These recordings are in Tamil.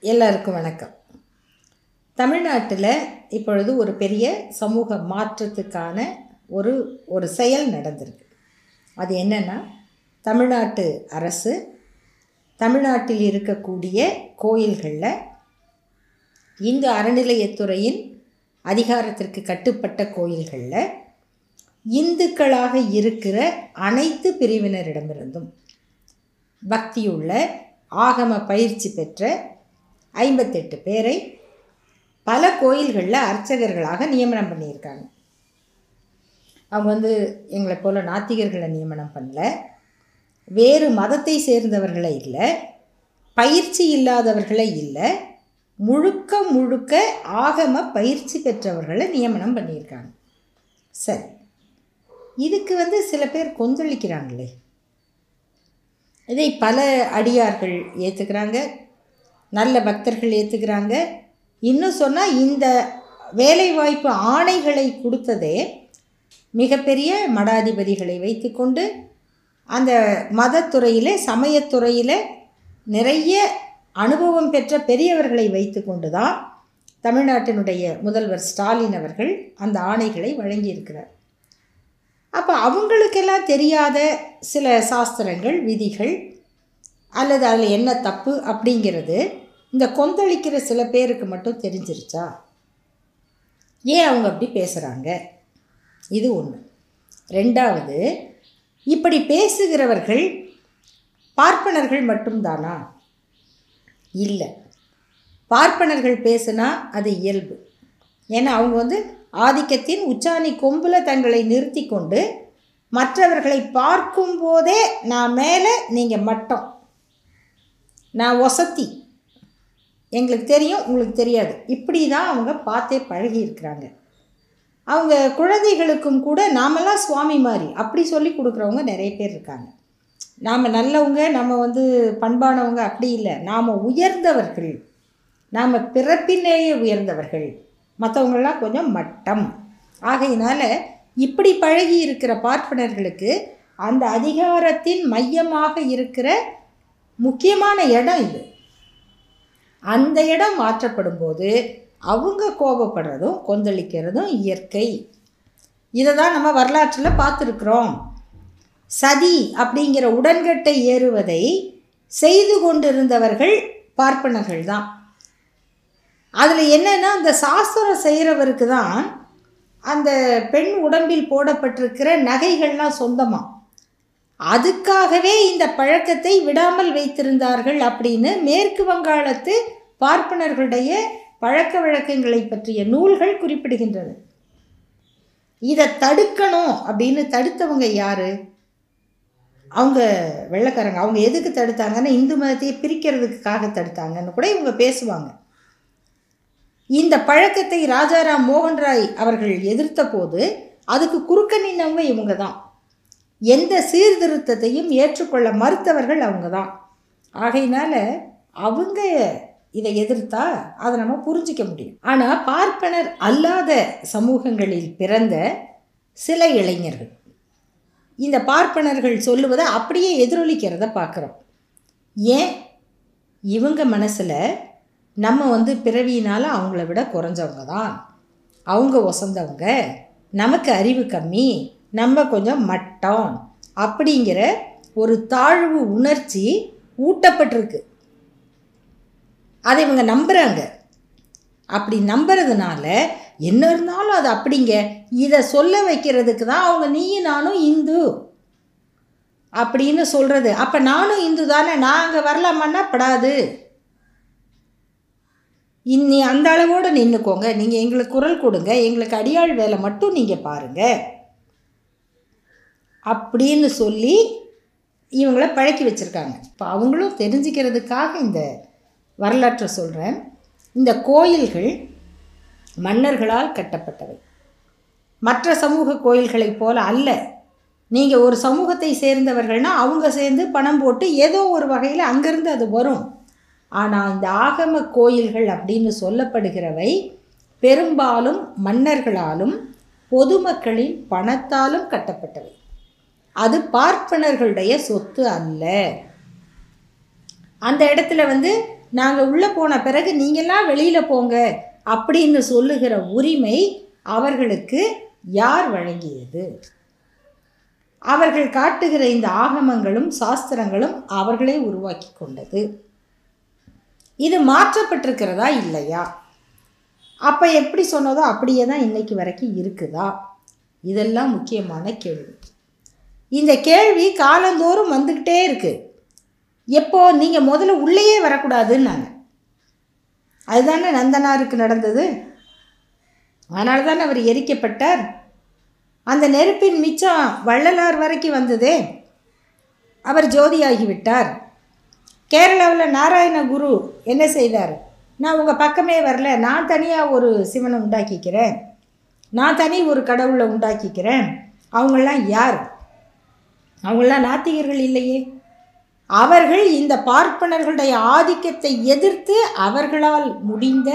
எல்லாருக்கும் வணக்கம். தமிழ்நாட்டில் இப்பொழுது ஒரு பெரிய சமூக மாற்றத்துக்கான ஒரு ஒரு செயல் நடந்திருக்கு. அது என்னென்னா தமிழ்நாட்டு அரசு தமிழ்நாட்டில் இருக்கக்கூடிய கோயில்களில் இந்து அறநிலையத்துறையின் அதிகாரத்திற்கு கட்டுப்பட்ட கோயில்களில் இந்துக்களாக இருக்கிற அனைத்து பிரிவினரிடமிருந்தும் பக்தியுள்ள ஆகம பயிற்சி பெற்ற ஐம்பத்தெட்டு பேரை பல கோயில்களில் அர்ச்சகர்களாக நியமனம் பண்ணியிருக்காங்க. அவங்க வந்து எங்களை போல் நாத்திகர்களை நியமனம் பண்ணல. வேறு மதத்தை சேர்ந்தவர்களை இல்லை. பயிற்சி இல்லாதவர்களை இல்லை. முழுக்க முழுக்க ஆகம பயிற்சி பெற்றவர்களை நியமனம் பண்ணியிருக்காங்க. சரி. இதுக்கு வந்து சில பேர் கொந்தளிக்கிறாங்களே. இதை பல அடியார்கள் ஏற்றுக்கிறாங்க நல்ல பக்தர்கள் ஏற்றுக்கிறாங்க இன்னும் சொன்னால் இந்த வேலைவாய்ப்பு ஆணைகளை கொடுத்ததே மிகப்பெரிய மடாதிபதிகளை வைத்துக்கொண்டு அந்த மதத்துறையில் சமயத்துறையில் நிறைய அனுபவம் பெற்ற பெரியவர்களை வைத்துக்கொண்டு தான் தமிழ்நாட்டினுடைய முதல்வர் ஸ்டாலின் அவர்கள் அந்த ஆணைகளை வழங்கியிருக்கிறார். அப்போ அவங்களுக்கெல்லாம் தெரியாத சில சாஸ்திரங்கள் விதிகள் அல்லது அதில் என்ன தப்பு அப்படிங்கிறது இந்த கொந்தளிக்கிற சில பேருக்கு மட்டும் தெரிஞ்சிருச்சா? ஏன் அவங்க அப்படி பேசுகிறாங்க இது ஒன்று ரெண்டாவது இப்படி பேசுகிறவர்கள் பார்ப்பனர்கள் மட்டும்தானா? இல்லை. பார்ப்பனர்கள் பேசுனா அது இயல்பு. ஏன்னா அவங்க வந்து ஆதிக்கத்தின் உச்சாணி கொம்பில் தங்களை நிறுத்தி கொண்டு மற்றவர்களை பார்க்கும்போதே நான் மேலே நீங்கள் மட்டம். நான் ஒசத்தி. எங்களுக்கு தெரியும் உங்களுக்கு தெரியாது. இப்படி தான் அவங்க பார்த்தே பழகி இருக்கிறாங்க. அவங்க குழந்தைகளுக்கும் கூட நாமெல்லாம் சுவாமி மாதிரி. அப்படி சொல்லி கொடுக்குறவங்க நிறைய பேர் இருக்காங்க. நாம் நல்லவங்க நம்ம வந்து பண்பானவங்க அப்படி இல்லை. நாம் உயர்ந்தவர்கள். நாம் பிறப்பினேயே உயர்ந்தவர்கள். மற்றவங்களாம் கொஞ்சம் மட்டம். ஆகையினால இப்படி பழகி இருக்கிற பார்ப்பனர்களுக்கு அந்த அதிகாரத்தின் மையமாக இருக்கிற முக்கியமான இடம் இது. அந்த இடம் மாற்றப்படும் போது அவங்க கோபப்படுறதும் கொந்தளிக்கிறதும் இயற்கை. இதை தான் நம்ம வரலாற்றில் பார்த்துருக்குறோம். சதி அப்படிங்கிற உடன்கட்டை ஏறுவதை செய்து கொண்டிருந்தவர்கள் பார்ப்பனர்கள் தான். அதில் என்னென்னா அந்த சாஸ்திரம் செய்கிறவருக்கு தான் அந்த பெண் உடம்பில் போடப்பட்டிருக்கிற நகைகள்லாம் சொந்தமாக அதுக்காகவே இந்த பழக்கத்தை விடாமல் வைத்திருந்தார்கள் அப்படின்னு மேற்கு வங்காளத்து பார்ப்பனர்களுடைய பழக்க வழக்கங்களை பற்றிய நூல்கள் குறிப்பிடுகின்றது. இதை தடுக்கணும் அப்படின்னு தடுத்தவங்க யார்? அவங்க வெள்ளக்காரங்க. அவங்க எதுக்கு தடுத்தாங்கன்னா இந்து மதத்தையே பிரிக்கிறதுக்காக தடுத்தாங்கன்னு கூட இவங்க பேசுவாங்க. இந்த பழக்கத்தை ராஜாராம் மோகன் ராய் அவர்கள் எதிர்த்த போது அதுக்கு குறுக்க நின்னவங்க இவங்க தான் எந்த சீர்திருத்தத்தையும் ஏற்றுக்கொள்ள மறுத்தவர்கள் அவங்க தான் ஆகையினால அவங்க இதை எதிர்த்தா அதை நம்ம புரிஞ்சிக்க முடியும். ஆனால் பார்ப்பனர் அல்லாத சமூகங்களில் பிறந்த சில இளைஞர்கள் இந்த பார்ப்பனர்கள் சொல்லுவதை அப்படியே எதிரொலிக்கிறத பார்க்குறோம். ஏன்? இவங்க மனசில் நம்ம வந்து பிறவியினால் அவங்கள விட குறைஞ்சவங்க தான் அவங்க ஒசந்தவங்க. நமக்கு அறிவு கம்மி. நம்ம கொஞ்சம் மட்டம். அப்படிங்கிற ஒரு தாழ்வு உணர்ச்சி ஊட்டப்பட்டிருக்கு. அதை இவங்க நம்புகிறாங்க அப்படி நம்புறதுனால என்ன இருந்தாலும் அது அப்படிங்க. இதை சொல்ல வைக்கிறதுக்கு தான் அவங்க நீயும் நானும் இந்து அப்படின்னு சொல்கிறது அப்போ நானும் இந்து தானே நான் அங்கே வரலாமான்னா படாது. இன்னி அந்த அளவோடு நின்றுக்கோங்க நீங்கள் எங்களுக்கு குரல் கொடுங்க. எங்களுக்கு அடியாள் வேலை மட்டும் நீங்கள் பாருங்கள் அப்படின்னு சொல்லி இவங்கள பழக்கி வச்சுருக்காங்க. இப்போ அவங்களும் தெரிஞ்சுக்கிறதுக்காக இந்த வரலாற்றை சொல்கிறேன் இந்த கோயில்கள் மன்னர்களால் கட்டப்பட்டவை. மற்ற சமூக கோயில்களைப் போல அல்ல. நீங்கள் ஒரு சமூகத்தை சேர்ந்தவர்கள்னால் அவங்க சேர்ந்து பணம் போட்டு ஏதோ ஒரு வகையில் அங்கேருந்து அது வரும். ஆனால் இந்த ஆகம கோயில்கள் அப்படின்னு சொல்லப்படுகிறவை பெரும்பாலும் மன்னர்களாலும் பொதுமக்களின் பணத்தாலும் கட்டப்பட்டவை. அது பார்ப்பனர்களுடைய சொத்து அல்ல. அந்த இடத்துல வந்து நாங்கள் உள்ளே போன பிறகு நீங்கள்லாம் வெளியில் போங்க அப்படின்னு சொல்லுகிற உரிமை அவர்களுக்கு யார் வழங்கியது? அவர்கள் காட்டுகிற இந்த ஆகமங்களும் சாஸ்திரங்களும் அவர்களே உருவாக்கி கொண்டது. இது மாற்றப்பட்டிருக்கிறதா இல்லையா? அப்போ எப்படி சொன்னதோ அப்படியே தான் இன்னைக்கு வரைக்கும் இருக்குதா? இதெல்லாம் முக்கியமான கேள்வி. இந்த கேள்வி காலந்தோறும் வந்துக்கிட்டே இருக்குது எப்போ நீங்கள் முதல்ல உள்ளேயே வரக்கூடாதுன்னாங்க. அதுதானே நந்தனாருக்கு நடந்தது? அதனால தானே அவர் எரிக்கப்பட்டார்? அந்த நெருப்பின் மிச்சம் வள்ளலார் வரைக்கும் வந்ததே. அவர் ஜோதியாகிவிட்டார். கேரளாவில் நாராயண குரு என்ன செய்தார்? நான் உங்கள் பக்கமே வரல. நான் தனியாக ஒரு சிவனை உண்டாக்கிக்கிறேன். நான் தனி ஒரு கடவுளை உண்டாக்கிக்கிறேன். அவங்களாம் யார்? அவங்களாம் நாத்திகர்கள் இல்லையே. அவர்கள் இந்த பார்ப்பனர்களுடைய ஆதிக்கத்தை எதிர்த்து அவர்களால் முடிந்த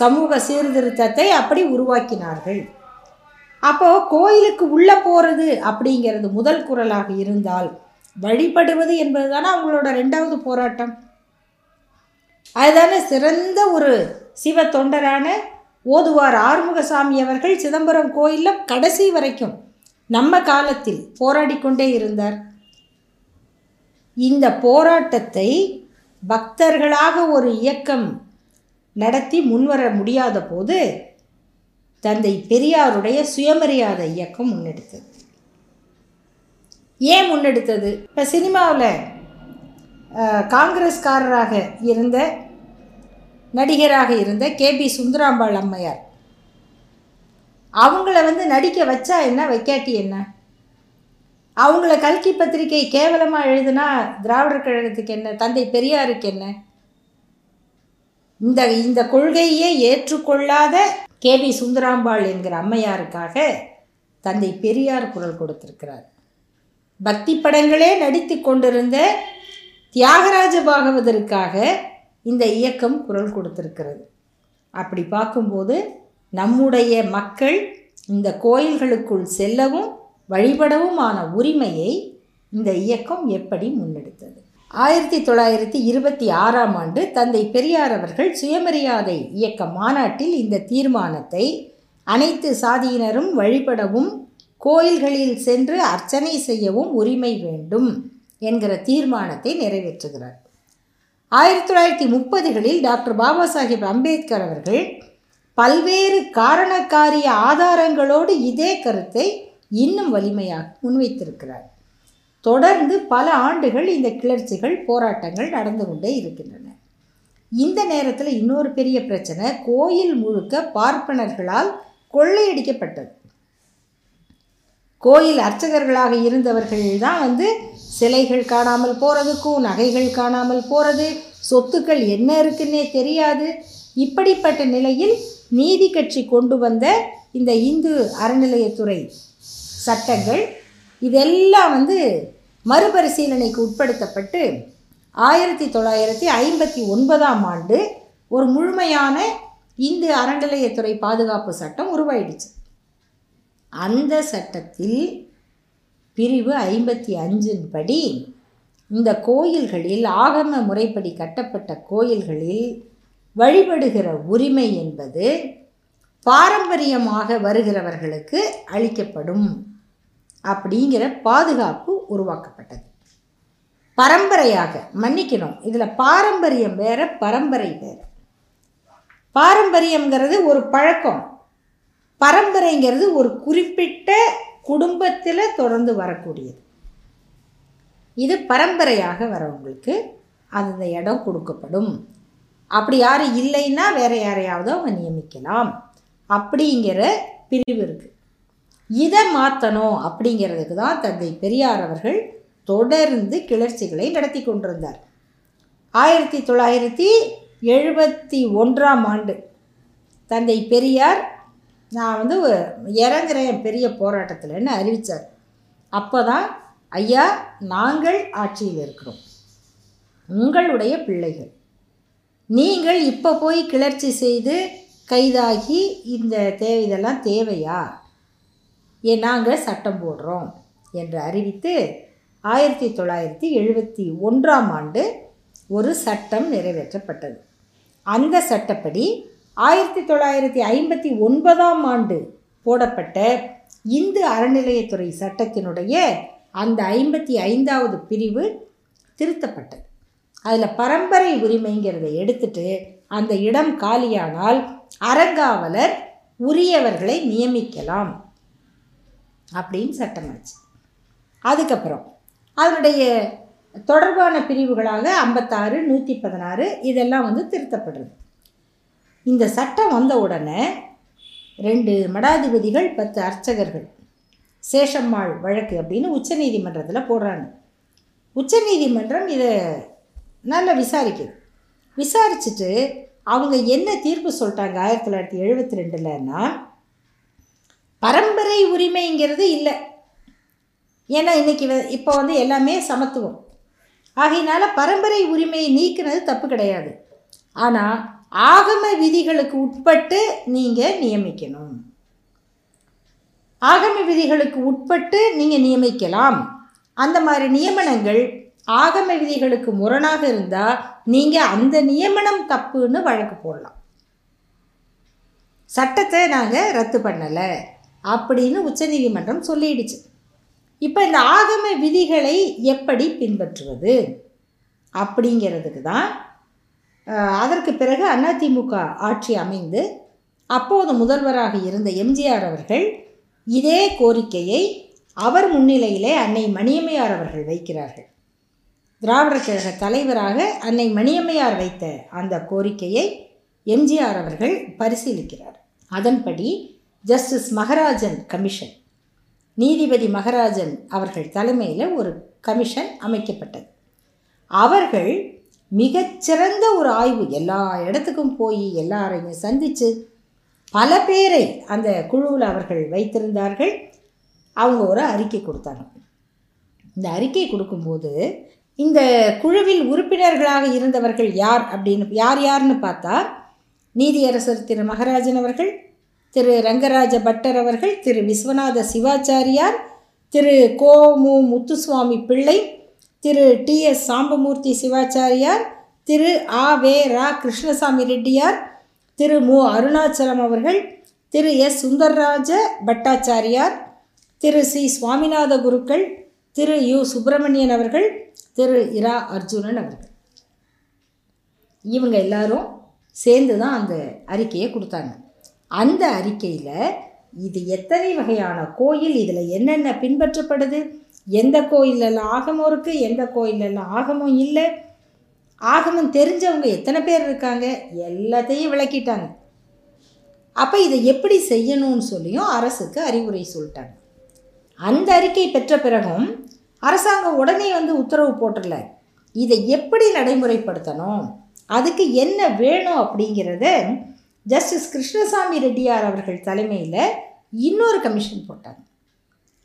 சமூக சீர்திருத்தத்தை அப்படி உருவாக்கினார்கள். அப்போது கோயிலுக்கு உள்ளே போகிறது அப்படிங்கிறது முதல் குரலாக இருந்தால் வழிபடுவது என்பது தானே அவங்களோட ரெண்டாவது போராட்டம். அதுதானே சிறந்த ஒரு சிவ தொண்டரான ஓதுவார் ஆறுமுகசாமி அவர்கள் சிதம்பரம் கோயிலில் கடைசி வரைக்கும் நம்ம காலத்தில் போராடி கொண்டே இருந்தார். இந்த போராட்டத்தை பக்தர்களாக ஒரு இயக்கம் நடத்தி முன்வர முடியாத போது தந்தை பெரியாருடைய சுயமரியாதை இயக்கம் முன்னெடுத்தது. ஏன் முன்னெடுத்தது? இப்போ சினிமாவில் காங்கிரஸ்காரராக இருந்த நடிகராக இருந்த கேபி சுந்தராம்பாள் அம்மையார். அவங்கள வந்து நடிக்க வச்சா என்ன வைக்காட்டி என்ன? அவங்கள கல்கி பத்திரிகை கேவலமாக எழுதுனா திராவிடர் கழகத்துக்கு என்ன தந்தை பெரியாருக்கு என்ன? இந்த இந்த கொள்கையே ஏற்றுக்கொள்ளாத கே வி சுந்தராம்பாள் என்கிற அம்மையாருக்காக தந்தை பெரியார் குரல் கொடுத்திருக்கிறார். பக்தி படங்களே நடித்து கொண்டிருந்த தியாகராஜ பாகவதற்காக இந்த இயக்கம் குரல் கொடுத்திருக்கிறது. அப்படி பார்க்கும்போது நம்முடைய மக்கள் இந்த கோயில்களுக்குள் செல்லவும் வழிபடவுமான உரிமையை இந்த இயக்கம் எப்படி முன்னெடுத்தது? ஆயிரத்தி தொள்ளாயிரத்தி இருபத்தி ஆறாம் ஆண்டு தந்தை பெரியார் அவர்கள் சுயமரியாதை இயக்க மாநாட்டில் இந்த தீர்மானத்தை அனைத்து சாதியினரும் வழிபடவும் கோயில்களில் சென்று அர்ச்சனை செய்யவும் உரிமை வேண்டும் என்கிற தீர்மானத்தை நிறைவேற்றுகிறார். ஆயிரத்தி தொள்ளாயிரத்தி முப்பதுகளில் டாக்டர் பாபா சாஹிப் அம்பேத்கர் அவர்கள் பல்வேறு காரணக்காரிய ஆதாரங்களோடு இதே கருத்தை இன்னும் வலிமையாக முன்வைத்திருக்கிறார். தொடர்ந்து பல ஆண்டுகள் இந்த கிளர்ச்சிகள் போராட்டங்கள் நடந்து கொண்டே இருக்கின்றன. இந்த நேரத்தில் இன்னொரு பெரிய பிரச்சனை கோயில் முழுக்க பார்ப்பனர்களால் கொள்ளையடிக்கப்பட்டது. கோயில் அர்ச்சகர்களாக இருந்தவர்கள் தான் வந்து சிலைகள் காணாமல் போகிறதுக்கும் நகைகள் காணாமல் போகிறது சொத்துக்கள் என்ன இருக்குன்னே தெரியாது. இப்படிப்பட்ட நிலையில் நீதி கட்சி கொண்டு வந்த இந்த இந்து அறநிலையத்துறை சட்டங்கள் இதெல்லாம் வந்து மறுபரிசீலனைக்கு உட்படுத்தப்பட்டு ஆயிரத்தி தொள்ளாயிரத்தி ஐம்பத்தி ஒன்பதாம் ஆண்டு ஒரு முழுமையான இந்து அறநிலையத்துறை பாதுகாப்பு சட்டம் உருவாயிடுச்சு. அந்த சட்டத்தில் பிரிவு ஐம்பத்தி அஞ்சின் படி இந்த கோயில்களில் ஆகம முறைப்படி கட்டப்பட்ட கோயில்களில் வழிபடுகிற உரிமை என்பது பாரம்பரியமாக வருகிறவர்களுக்கு அளிக்கப்படும் அப்படிங்கிற பாதுகாப்பு உருவாக்கப்பட்டது. பரம்பரையாக மன்னிக்கணும். இதில் பாரம்பரியம் வேற பரம்பரை வேறு. பாரம்பரியங்கிறது ஒரு பழக்கம். பரம்பரைங்கிறது ஒரு குறிப்பிட்ட குடும்பத்தில் தொடர்ந்து வரக்கூடியது. இது பரம்பரையாக வரவங்களுக்கு அந்த இடம் கொடுக்கப்படும். அப்படி யாரும் இல்லைன்னா வேற யாரையாவது அவங்க நியமிக்கலாம். அப்படிங்கிற பிரிவு இருக்குது இதை மாற்றணும் அப்படிங்கிறதுக்கு தான் தந்தை பெரியார் அவர்கள் தொடர்ந்து கிளர்ச்சிகளை நடத்தி கொண்டிருந்தார். ஆயிரத்தி தொள்ளாயிரத்தி எழுபத்தி ஒன்றாம் ஆண்டு தந்தை பெரியார் நான் வந்து இறங்குறேன் பெரிய போராட்டத்தில்னு அறிவித்தார் அப்போ தான் ஐயா நாங்கள் ஆட்சியில் இருக்கிறோம். உங்களுடைய பிள்ளைகள். நீங்கள் இப்போ போய் கிளர்ச்சி செய்து கைதாகி இந்த தேவை இதெல்லாம் தேவையா? ஏ நாங்கள் சட்டம் போடுறோம் என்று அறிவித்து ஆயிரத்தி தொள்ளாயிரத்தி எழுபத்தி ஒன்றாம் ஆண்டு ஒரு சட்டம் நிறைவேற்றப்பட்டது. அந்த சட்டப்படி ஆயிரத்தி தொள்ளாயிரத்தி ஐம்பத்தி ஒன்பதாம் ஆண்டு போடப்பட்ட இந்து அறநிலையத்துறை சட்டத்தினுடைய அந்த ஐம்பத்தி ஐந்தாவது பிரிவு திருத்தப்பட்டது. அதில் பரம்பரை உரிமைங்கிறத எடுத்துட்டு அந்த இடம் காலியானால் அறங்காவலர் உரியவர்களை நியமிக்கலாம் அப்படின்னு சட்டமாச்சு அதுக்கப்புறம் அதனுடைய தொடர்பான பிரிவுகளாக ஐம்பத்தாறு நூற்றி பதினாறு இதெல்லாம் வந்து திருத்தப்படுறது. இந்த சட்டம் வந்த உடனே ரெண்டு மடாதிபதிகள் பத்து அர்ச்சகர்கள் சேஷம்மாள் வழக்கு அப்படின்னு உச்சநீதிமன்றத்தில் போடுறாங்க. உச்சநீதிமன்றம் இதை நல்லா விசாரிக்குது விசாரிச்சுட்டு அவங்க என்ன தீர்ப்பு சொல்லிட்டாங்க ஆயிரத்தி தொள்ளாயிரத்தி எழுபத்தி ரெண்டுலன்னா பரம்பரை உரிமைங்கிறது இல்லை. ஏன்னா இன்றைக்கி இப்போ வந்து எல்லாமே சமத்துவம். ஆகையினால பரம்பரை உரிமையை நீக்கினது தப்பு கிடையாது. ஆனால் ஆகம விதிகளுக்கு உட்பட்டு நீங்கள் நியமிக்கணும். ஆகம விதிகளுக்கு உட்பட்டு நீங்கள் நியமிக்கலாம். அந்த மாதிரி நியமனங்கள் ஆகம விதிகளுக்கு முரணாக இருந்தால் நீங்கள் அந்த நியமனம் தப்புன்னு வழக்கு போடலாம். சட்டத்தை நாங்கள் ரத்து பண்ணலை அப்படின்னு உச்சநீதிமன்றம் சொல்லிடுச்சு. இப்போ இந்த ஆகம விதிகளை எப்படி பின்பற்றுவது அப்படிங்கிறதுக்கு தான் அதற்கு பிறகு அதிமுக ஆட்சி அமைந்து அப்போது முதல்வராக இருந்த எம்ஜிஆர் அவர்கள் இதே கோரிக்கையை அவர் முன்னிலையிலே அன்னை மணியம்மையார் அவர்கள் வைக்கிறார்கள். திராவிடர் கழக தலைவராக அன்னை மணியம்மையார் வைத்த அந்த கோரிக்கையை எம்ஜிஆர் அவர்கள் பரிசீலிக்கிறார். அதன்படி ஜஸ்டிஸ் மகராஜன் கமிஷன் நீதிபதி மகராஜன் அவர்கள் தலைமையில் ஒரு கமிஷன் அமைக்கப்பட்டது. அவர்கள் மிகச்சிறந்த ஒரு ஆய்வு எல்லா இடத்துக்கும் போய் எல்லாரையும் சந்தித்து பல பேரை அந்த குழுவில் அவர்கள் வைத்திருந்தார்கள். அவங்க ஒரு அறிக்கை கொடுத்தாங்க. இந்த அறிக்கை கொடுக்கும்போது இந்த குழுவில் உறுப்பினர்களாக இருந்தவர்கள் யார் அப்படின்னு யார் யாருன்னு பார்த்தா நீதியரசர் திரு மகராஜன் அவர்கள் திரு ரங்கராஜ பட்டர் அவர்கள் திரு விஸ்வநாத சிவாச்சாரியார் திரு கோ மு முத்துசுவாமி பிள்ளை திரு டி எஸ் சாம்பமூர்த்தி சிவாச்சாரியார் திரு ஆ வே ரா கிருஷ்ணசாமி ரெட்டியார் திரு மு அருணாச்சலம் அவர்கள் Thiru S Sundararaja Bhattacharyar Thiru C Swaminatha Gurukkal Thiru U Subramanian அவர்கள் திரு இரா அர்ஜுனன் அவர்கள். இவங்க எல்லாரும் சேர்ந்து தான் அந்த அறிக்கையை கொடுத்தாங்க. அந்த அறிக்கையில் இது எத்தனை வகையான கோயில் இதில் என்னென்ன பின்பற்றப்படுது எந்த கோயிலெல்லாம் ஆகமம் இருக்குது எந்த கோயிலெல்லாம் ஆகமம் இல்லை ஆகமம் தெரிஞ்சவங்க எத்தனை பேர் இருக்காங்க எல்லாத்தையும் விளக்கிட்டாங்க. அப்போ இதை எப்படி செய்யணும்னு சொல்லியும் அரசுக்கு அறிவுரை சொல்லிட்டாங்க. அந்த அறிக்கை பெற்ற பிறகும் அரசாங்கம் உடனே வந்து உத்தரவு போட்டுடல. இதை எப்படி நடைமுறைப்படுத்தணும்? அதுக்கு என்ன வேணும் அப்படிங்கிறத ஜஸ்டிஸ் கிருஷ்ணசாமி ரெட்டியார் அவர்கள் தலைமையில் இன்னொரு கமிஷன் போட்டாங்க.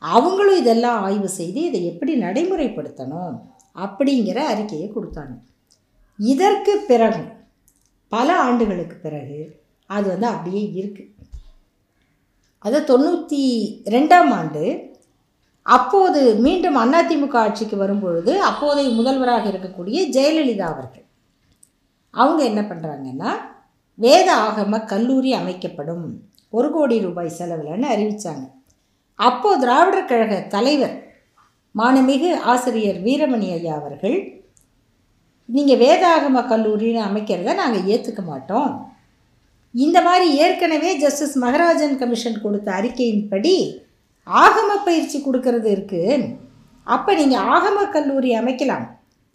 அவங்களும் இதெல்லாம் ஆய்வு செய்து இதை எப்படி நடைமுறைப்படுத்தணும் அப்படிங்கிற அறிக்கையை கொடுத்தாங்க. இதற்கு பிறகு பல ஆண்டுகளுக்கு பிறகு அது வந்து அப்படியே இருக்குது அது தொண்ணூற்றி ரெண்டாம் ஆண்டு அப்போது மீண்டும் அதிமுக ஆட்சிக்கு வரும்பொழுது அப்போதைய முதல்வராக இருக்கக்கூடிய ஜெயலலிதா அவர்கள் அவங்க என்ன பண்ணுறாங்கன்னா வேத ஆகம கல்லூரி அமைக்கப்படும். ஒரு கோடி ரூபாய் செலவில்னு அறிவித்தாங்க அப்போது திராவிடர் கழக தலைவர் மாணமிகு ஆசிரியர் வீரமணி ஐயா அவர்கள் நீங்கள் வேதாகம கல்லூரின்னு அமைக்கிறத நாங்கள் ஏற்றுக்க மாட்டோம். இந்த மாதிரி ஏற்கனவே ஜஸ்டிஸ் மகராஜன் கமிஷன் கொடுத்த அறிக்கையின்படி ஆகம பயிற்சி கொடுக்கறது இருக்குது அப்போ நீங்கள் ஆகம கல்லூரி அமைக்கலாம்.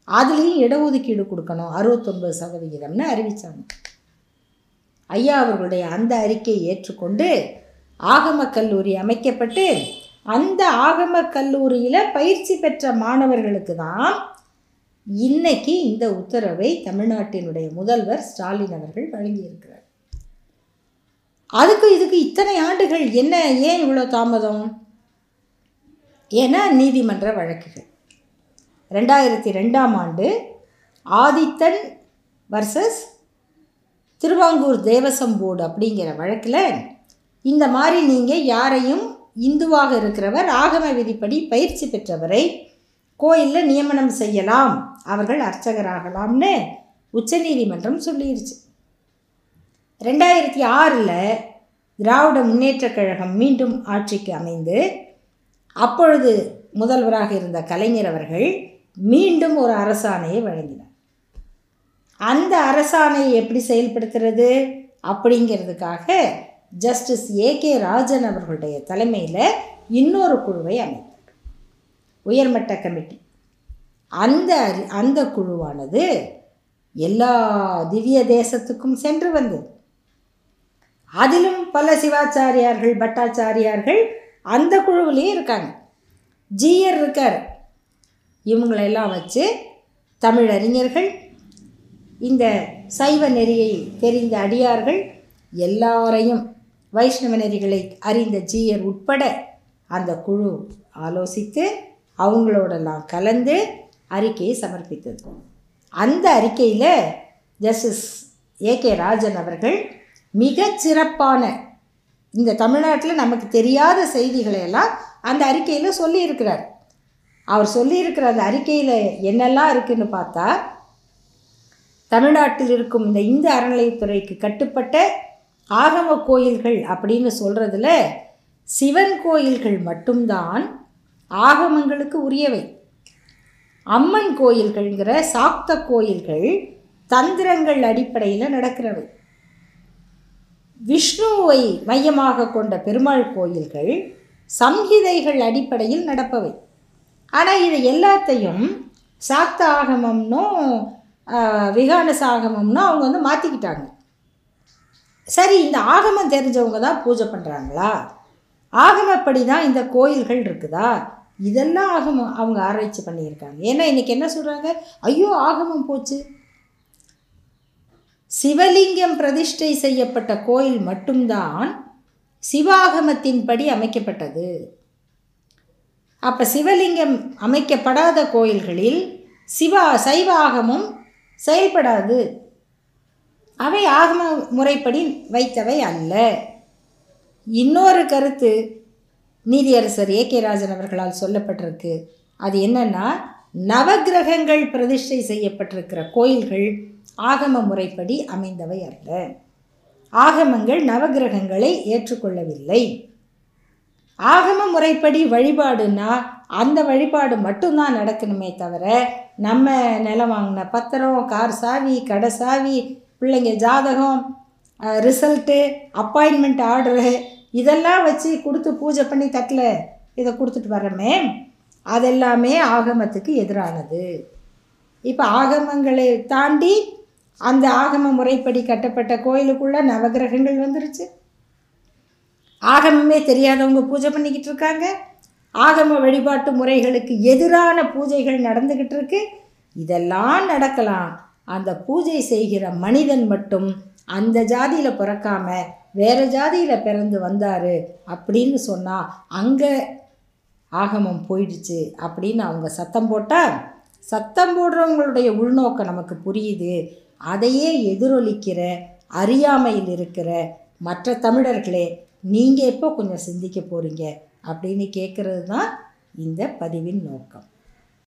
அதுலேயும் இடஒதுக்கீடு கொடுக்கணும். அறுபத்தொன்பது சதவிகிதம்னு அறிவித்தாங்க ஐயா அவர்களுடைய அந்த அறிக்கையை ஏற்றுக்கொண்டு ஆகம கல்லூரி அமைக்கப்பட்டு அந்த ஆகம கல்லூரியில் பயிற்சி பெற்ற மாணவர்களுக்கு தான் இன்னைக்கு இந்த உத்தரவை தமிழ்நாட்டினுடைய முதல்வர் ஸ்டாலின் அவர்கள் வழங்கியிருக்கிறார். அதுக்கு இதுக்கு இத்தனை ஆண்டுகள் என்ன ஏன் இவ்வளோ தாமதம்? ஏன்னா நீதிமன்ற வழக்குகள். ரெண்டாயிரத்தி ரெண்டாம் ஆண்டு ஆதித்தன் வர்சஸ் திருவாங்கூர் தேவசம் போர்டு அப்படிங்கிற வழக்கில் இந்த மாதிரி நீங்கள் யாரையும் இந்துவாக இருக்கிறவர் ஆகம விதிப்படி பயிற்சி பெற்றவரை கோயிலில் நியமனம் செய்யலாம். அவர்கள் அர்ச்சகராகலாம்னு உச்சநீதிமன்றம் சொல்லிடுச்சு ரெண்டாயிரத்தி ஆறில் திராவிட முன்னேற்றக் கழகம் மீண்டும் ஆட்சிக்கு அமைந்து அப்பொழுது முதல்வராக இருந்த கலைஞர் அவர்கள் மீண்டும் ஒரு அரசாணையை வழங்கினார். அந்த அரசாணையை எப்படி செயல்படுத்துறது அப்படிங்கிறதுக்காக ஜஸ்டிஸ் ஏ கே ராஜன் அவர்களுடைய தலைமையில் இன்னொரு குழுவை அமைத்தார். உயர்மட்ட கமிட்டி. அந்த அந்த குழுவானது எல்லா திவ்ய தேசத்துக்கும் சென்று வந்தது. அதிலும் பல சிவாச்சாரியார்கள் பட்டாச்சாரியார்கள் அந்த குழுவிலேயே இருக்காங்க. ஜீயர் இருக்கார். இவங்களெல்லாம் வச்சு தமிழறிஞர்கள் இந்த சைவ நெறியை தெரிந்த அடியார்கள் எல்லாரையும் வைஷ்ணவ நெறிகளை அறிந்த ஜீயர் உட்பட அந்த குழு ஆலோசித்து அவங்களோடலாம் கலந்து அறிக்கையை சமர்ப்பித்தது. அந்த அறிக்கையில் ஜஸ்டிஸ் ஏ கே ராஜன் அவர்கள் மிகச் சிறப்பான இந்த தமிழ்நாட்டில் நமக்கு தெரியாத செய்திகளை எல்லாம் அந்த அறிக்கையில் சொல்லியிருக்கிறார். அவர் சொல்லியிருக்கிற அந்த அறிக்கையில் என்னெல்லாம் இருக்குதுன்னு பார்த்தா தமிழ்நாட்டில் இருக்கும் இந்த இந்து அறநிலையத்துறைக்கு கட்டுப்பட்ட ஆகம கோயில்கள் அப்படின்னு சொல்கிறதுல சிவன் கோயில்கள் மட்டும்தான் ஆகமங்களுக்கு உரியவை. அம்மன் கோயில்கள்ங்கிற சாக்த கோயில்கள் தந்திரங்கள் அடிப்படையில் நடக்கிறவை. விஷ்ணுவை மையமாக கொண்ட பெருமாள் கோயில்கள் சம்ஹிதைகள் அடிப்படையில் நடப்பவை. ஆனால் இது எல்லாத்தையும் சாக்த ஆகமம்னும் விகான விகானச அவங்க வந்து மாற்றிக்கிட்டாங்க சரி இந்த ஆகமம் தெரிஞ்சவங்க தான் பூஜை பண்ணுறாங்களா ஆகமப்படி தான் இந்த கோயில்கள் இருக்குதா? இதெல்லாம் ஆகமம் அவங்க ஆராய்ச்சி பண்ணியிருக்காங்க. ஏன்னா இன்றைக்கி என்ன சொல்கிறாங்க ஐயோ ஆகமம் போச்சு. சிவலிங்கம் பிரதிஷ்டை செய்யப்பட்ட கோயில் மட்டும்தான் சிவாகமத்தின்படி அமைக்கப்பட்டது. அப்போ சிவலிங்கம் அமைக்கப்படாத கோயில்களில் சிவா சைவாகமும் செயல்படாது. அவை ஆகம முறைப்படி வைத்தவை அல்ல. இன்னொரு கருத்து நீதியரசர் ஏ கே ராஜன் அவர்களால் சொல்லப்பட்டிருக்கு. அது என்னென்னா நவக்கிரகங்கள் பிரதிஷ்டை செய்யப்பட்டிருக்கிற கோயில்கள் ஆகம முறைப்படி அமைந்தவை அல்ல. ஆகமங்கள் நவக்கிரகங்களை ஏற்றுக்கொள்ளவில்லை. ஆகம முறைப்படி வழிபாடுனா அந்த வழிபாடு மட்டும்தான் நடக்கணுமே தவிர நம்ம நிலம் வாங்கின பத்திரம் கார் சாவி கடை சாவி பிள்ளைங்க ஜாதகம் ரிசல்ட்டு அப்பாயின்மெண்ட் ஆர்டரு இதெல்லாம் வச்சு கொடுத்து பூஜை பண்ணி தட்டில் இதை கொடுத்துட்டு வரமே அதெல்லாமே ஆகமத்துக்கு எதிரானது. இப்போ ஆகமங்களை தாண்டி அந்த ஆகம முறைப்படி கட்டப்பட்ட கோயிலுக்குள்ளே நவகிரகங்கள் வந்துருச்சு. ஆகமமே தெரியாதவங்க பூஜை பண்ணிக்கிட்டு இருக்காங்க. ஆகம வழிபாட்டு முறைகளுக்கு எதிரான பூஜைகள் நடந்துக்கிட்டு இருக்கு. இதெல்லாம் நடக்கலாம். அந்த பூஜை செய்கிற மனிதன் மட்டும் அந்த ஜாதியில் பிறக்காம வேறு ஜாதியில் பிறந்து வந்தார் அப்படின்னு சொன்னால் அங்கே ஆகமம் போயிடுச்சு அப்படின்னு அவங்க சத்தம் போட்டால் சத்தம் போடுறவங்களுடைய உள்நோக்கம் நமக்கு புரியுது. அதையே எதிரொலிக்கிற அறியாமையில் இருக்கிற மற்ற தமிழர்களே நீங்கள் எப்போ கொஞ்சம் சிந்திக்க போகிறீங்க அப்படின்னு கேட்குறது தான் இந்த பதிவின் நோக்கம்.